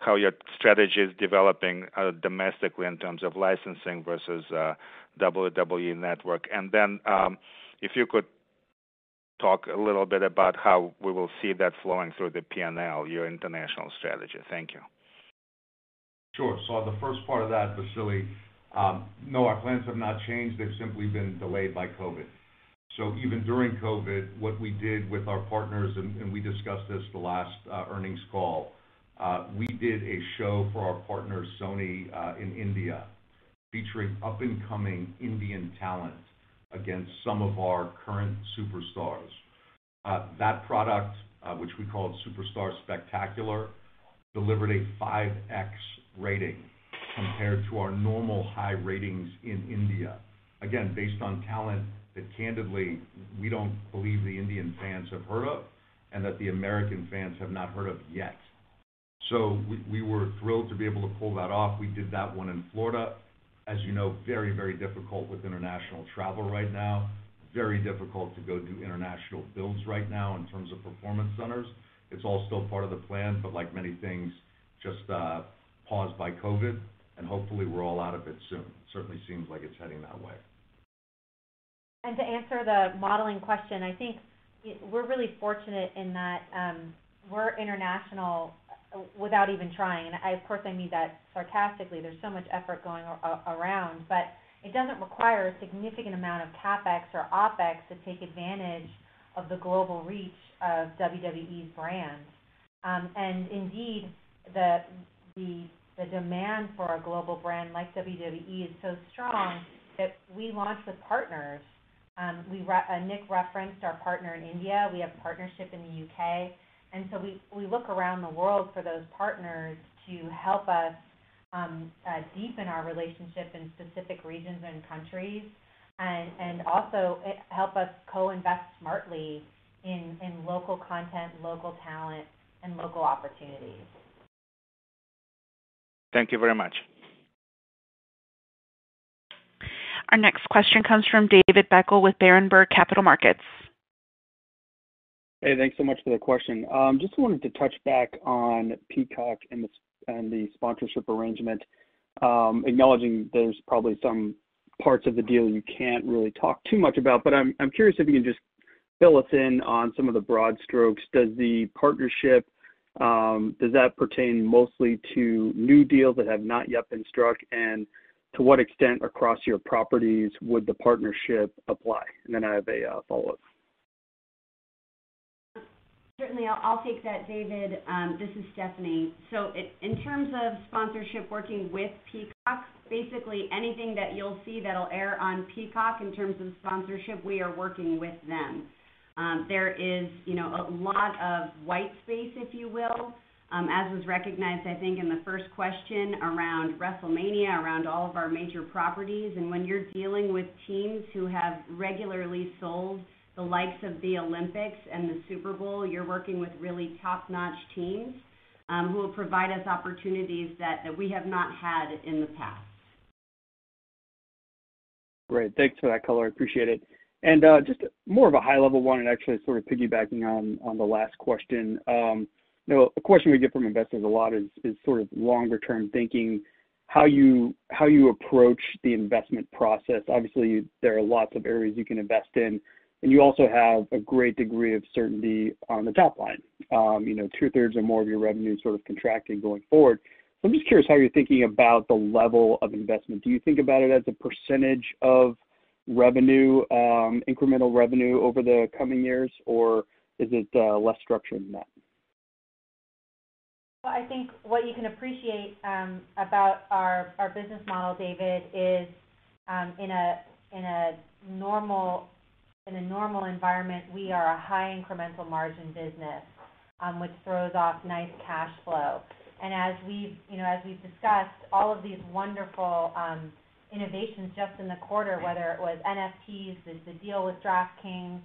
how your strategy is developing uh, domestically in terms of licensing versus uh, WWE Network? And then, um, if you could talk a little bit about how we will see that flowing through the P&L, your international strategy. Thank you. Sure. So on the first part of that, Vasily, um, no, our plans have not changed. They've simply been delayed by COVID. So even during COVID, what we did with our partners, and we discussed this the last uh, earnings call, we did a show for our partner, Sony, uh, in India, featuring up-and-coming Indian talent against some of our current superstars. Uh, that product, uh, which we called Superstar Spectacular, delivered a 5x rating compared to our normal high ratings in India. Again, based on talent that candidly, we don't believe the Indian fans have heard of, and that the American fans have not heard of yet. So we were thrilled to be able to pull that off. We did that one in Florida. As you know, very, very difficult with international travel right now. Very difficult to go do international builds right now in terms of performance centers. It's all still part of the plan, but like many things, just uh, paused by COVID, and hopefully we're all out of it soon. Certainly seems like it's heading that way. And to answer the modeling question, I think we're really fortunate in that um, we're international without even trying. And I, of course, I mean that sarcastically. There's so much effort going around, but it doesn't require a significant amount of CapEx or OpEx to take advantage of the global reach of WWE's brand. Um, and indeed, the the demand for a global brand like WWE is so strong that we launch with partners. We Nick referenced our partner in India. We have partnership in the U.K. And so we we look around the world for those partners to help us um, uh, deepen our relationship in specific regions and countries and and also eh, help us co-invest smartly in, in local content, local talent, and local opportunities. Thank you very much. Our next question comes from David Beckel with Berenberg Capital Markets. Hey, thanks so much for the question. Um, just wanted to touch back on Peacock and the sp and the sponsorship arrangement, um, acknowledging there's probably some parts of the deal you can't really talk too much about, but I'm I'm curious if you can just fill us in on some of the broad strokes. Does the partnership um does that pertain mostly to new deals that have not yet been struck? And to what extent across your properties would the partnership apply? And then I have a uh, follow-up. Certainly. I'll take that, David. Um, this is Stephanie. So, it, in terms of sponsorship working with Peacock, basically anything that you'll see that'll air on Peacock in terms of sponsorship, we are working with them. Um, there is, you know, a lot of white space, if you will, um, as was recognized, I think, in the first question around WrestleMania, around all of our major properties. And when you're dealing with teams who have regularly sold the likes of the Olympics and the Super Bowl, you're working with really top-notch teams, who will provide us opportunities that we have not had in the past. Great. Thanks for that color. I appreciate it. And uh, just more of a high-level one and actually sort of piggybacking on on the last question. You know, a question we get from investors a lot is is sort of longer term thinking, how you approach the investment process. Obviously, there are lots of areas you can invest in, and you also have a great degree of certainty on the top line. Um, you know, two-thirds or more of your revenue sort of contracting going forward. So I'm just curious how you're thinking about the level of investment. Do you think about it as a percentage of revenue, um, incremental revenue over the coming years, or is it uh, less structured than that? Well, I think what you can appreciate um, about our business model, David, is in a normal environment, we are a high incremental margin business, um, which throws off nice cash flow. And As we've discussed, all of these wonderful um, innovations just in the quarter, whether it was NFTs, the deal with DraftKings,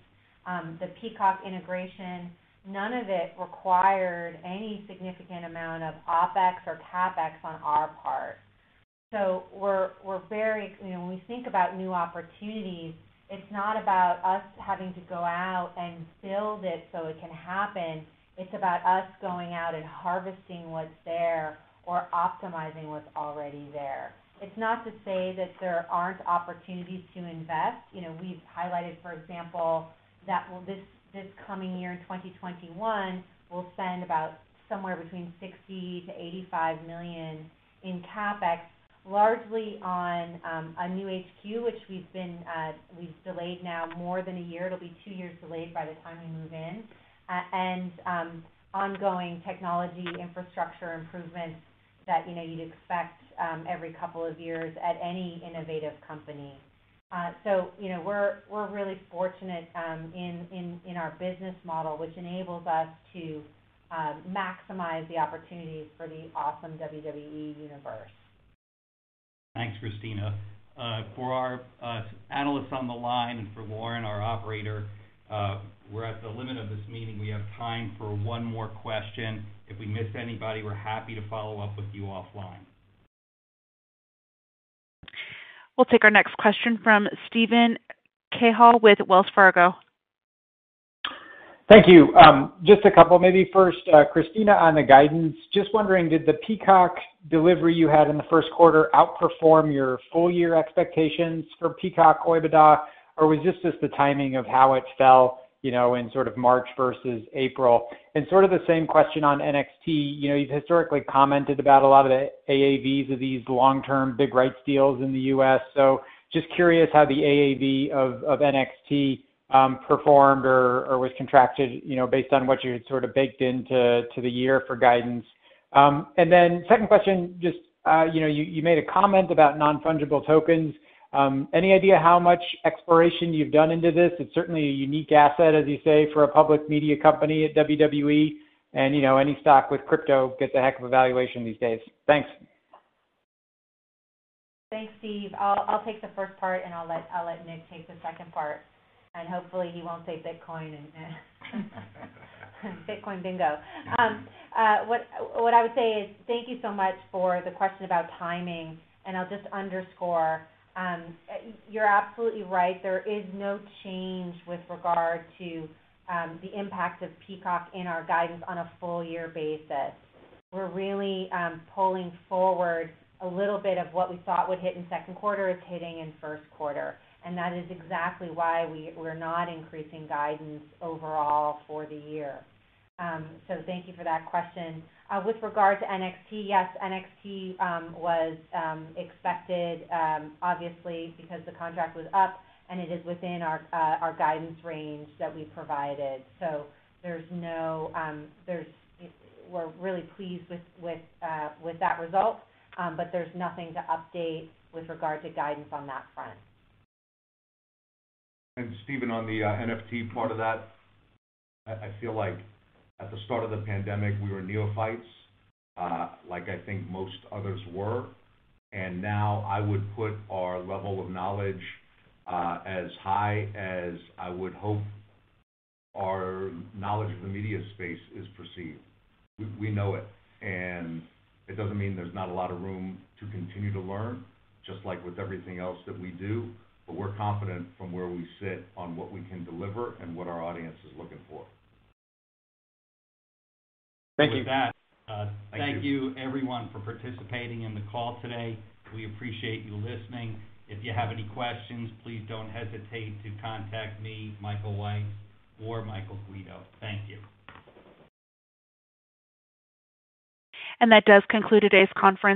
um, the Peacock integration, none of it required any significant amount of OpEx or CapEx on our part. So we're very. You know, when we think about new opportunities, it's not about us having to go out and build it so it can happen. It's about us going out and harvesting what's there or optimizing what's already there. It's not to say that there aren't opportunities to invest. You know, we've highlighted, for example, that this this coming year in 2021, we'll spend about somewhere between $60 million-$85 million in CapEx, largely on um, a new HQ, which we've been uh, we've delayed now more than a year. It'll be two years delayed by the time we move in. Uh, and um, ongoing technology infrastructure improvements that, you know, you'd expect um, every couple of years at any innovative company. Uh, so you know, we're we're really fortunate in our business model, which enables us to maximize the opportunities for the awesome WWE universe. Thanks, Christina. For our analysts on the line and for Lauren, our operator, Uh, We're at the limit of this meeting. We have time for one more question. If we miss anybody, we're happy to follow up with you offline. We'll take our next question from Steven Cahall with Wells Fargo. Thank you. Um, just a couple, maybe first, uh, Christina, on the guidance. Just wondering, did the Peacock delivery you had in the first quarter outperform your full year expectations for Peacock OIBDA, or was this just the timing of how it fell, you know, in sort of March versus April? And sort of the same question on NXT. You know, you've historically commented about a lot of the AAVs of these long-term big rights deals in the U.S. So just curious how the AAV of, NXT performed or, was contracted, you know, based on what you had sort of baked into to the year for guidance. Um, and then second question, just, uh, you know, you, made a comment about non-fungible tokens. Um, any idea how much exploration you've done into this? It's certainly a unique asset, as you say, for a public media company at WWE. And, you know, any stock with crypto gets a heck of a valuation these days. Thanks. Thanks, Steve. I'll, take the first part, and I'll let Nick take the second part. And hopefully he won't say Bitcoin and, Bitcoin bingo. Um, uh, what, what I would say is thank you so much for the question about timing, and I'll just underscore, um, you're absolutely right. There is no change with regard to um, the impact of Peacock in our guidance on a full year basis. We're really um, pulling forward a little bit of what we thought would hit in second quarter is hitting in first quarter, and that is exactly why we, we're not increasing guidance overall for the year. So thank you for that question. Uh, with regard to NXT, yes, NXT was expected, obviously, because the contract was up, and it is within our uh, guidance range that we provided. So there's no, there's, we're really pleased with with uh, that result um, but there's nothing to update with regard to guidance on that front. And Steven, on the uh, NFT part of that, I feel like at the start of the pandemic, we were neophytes, uh, like I think most others were. And now I would put our level of knowledge uh, as high as I would hope our knowledge of the media space is perceived. We know it, and it doesn't mean there's not a lot of room to continue to learn, just like with everything else that we do, but we're confident from where we sit on what we can deliver and what our audience is looking for. Thank you. With that, uh, thank you everyone for participating in the call today. We appreciate you listening. If you have any questions, please don't hesitate to contact me, Michael Weitz, or Michael Guido. Thank you. And that does conclude today's conference.